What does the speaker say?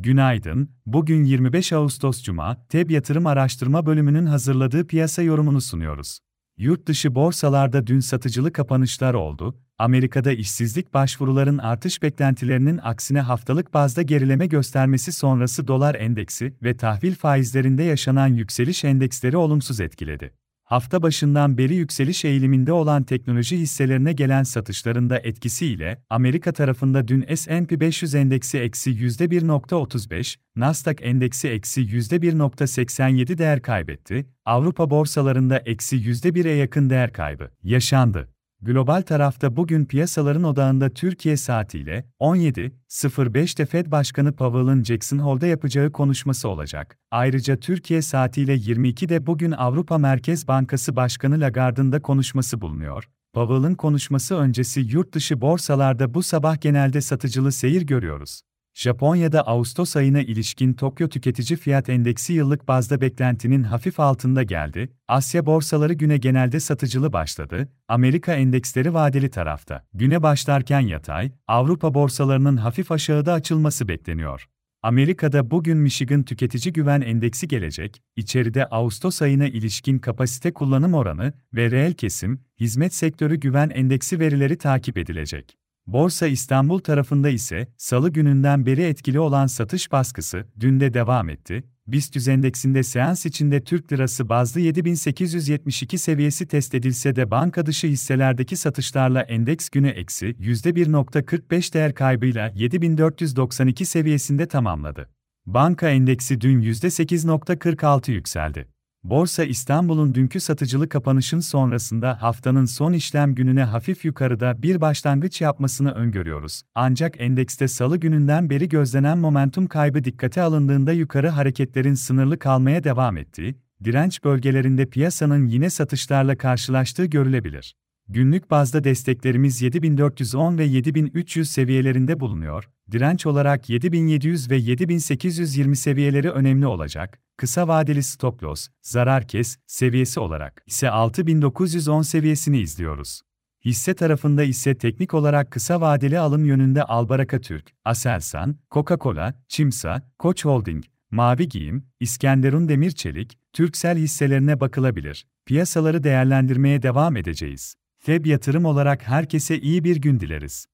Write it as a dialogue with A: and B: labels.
A: Günaydın, bugün 25 Ağustos Cuma, TEB Yatırım Araştırma Bölümünün hazırladığı piyasa yorumunu sunuyoruz. Yurt dışı borsalarda dün satıcılı kapanışlar oldu, Amerika'da işsizlik başvuruların artış beklentilerinin aksine haftalık bazda gerileme göstermesi sonrası dolar endeksi ve tahvil faizlerinde yaşanan yükseliş endeksleri olumsuz etkiledi. Hafta başından beri yükseliş eğiliminde olan teknoloji hisselerine gelen satışlarında etkisiyle Amerika tarafında dün S&P 500 endeksi eksi %1.35, Nasdaq endeksi eksi %1.87 değer kaybetti, Avrupa borsalarında eksi %1'e yakın değer kaybı yaşandı. Global tarafta bugün piyasaların odağında Türkiye saatiyle 17.05'te Fed Başkanı Powell'ın Jackson Hole'da yapacağı konuşması olacak. Ayrıca Türkiye saatiyle 22'de bugün Avrupa Merkez Bankası Başkanı Lagarde'ın da konuşması bulunuyor. Powell'ın konuşması öncesi yurt dışı borsalarda bu sabah genelde satıcılı seyir görüyoruz. Japonya'da Ağustos ayına ilişkin Tokyo Tüketici Fiyat Endeksi yıllık bazda beklentinin hafif altında geldi, Asya borsaları güne genelde satıcılı başladı, Amerika endeksleri vadeli tarafta. Güne başlarken yatay, Avrupa borsalarının hafif aşağıda açılması bekleniyor. Amerika'da bugün Michigan Tüketici Güven Endeksi gelecek, içeride Ağustos ayına ilişkin kapasite kullanım oranı ve reel kesim, hizmet sektörü güven endeksi verileri takip edilecek. Borsa İstanbul tarafında ise salı gününden beri etkili olan satış baskısı dün de devam etti. BIST endeksinde seans içinde Türk lirası bazlı 7872 seviyesi test edilse de banka dışı hisselerdeki satışlarla endeks günü eksi %1.45 değer kaybıyla 7492 seviyesinde tamamladı. Banka endeksi dün %8.46 yükseldi. Borsa İstanbul'un dünkü satıcılı kapanışın sonrasında haftanın son işlem gününe hafif yukarıda bir başlangıç yapmasını öngörüyoruz. Ancak endekste salı gününden beri gözlenen momentum kaybı dikkate alındığında yukarı hareketlerin sınırlı kalmaya devam ettiği, direnç bölgelerinde piyasanın yine satışlarla karşılaştığı görülebilir. Günlük bazda desteklerimiz 7410 ve 7300 seviyelerinde bulunuyor, direnç olarak 7700 ve 7820 seviyeleri önemli olacak, kısa vadeli stop loss, zarar kes seviyesi olarak ise 6910 seviyesini izliyoruz. Hisse tarafında ise teknik olarak kısa vadeli alım yönünde Albaraka Türk, Aselsan, Coca-Cola, Çimsa, Koç Holding, Mavi Giyim, İskenderun Demir Çelik, Türksel hisselerine bakılabilir. Piyasaları değerlendirmeye devam edeceğiz. FEB yatırım olarak herkese iyi bir gün dileriz.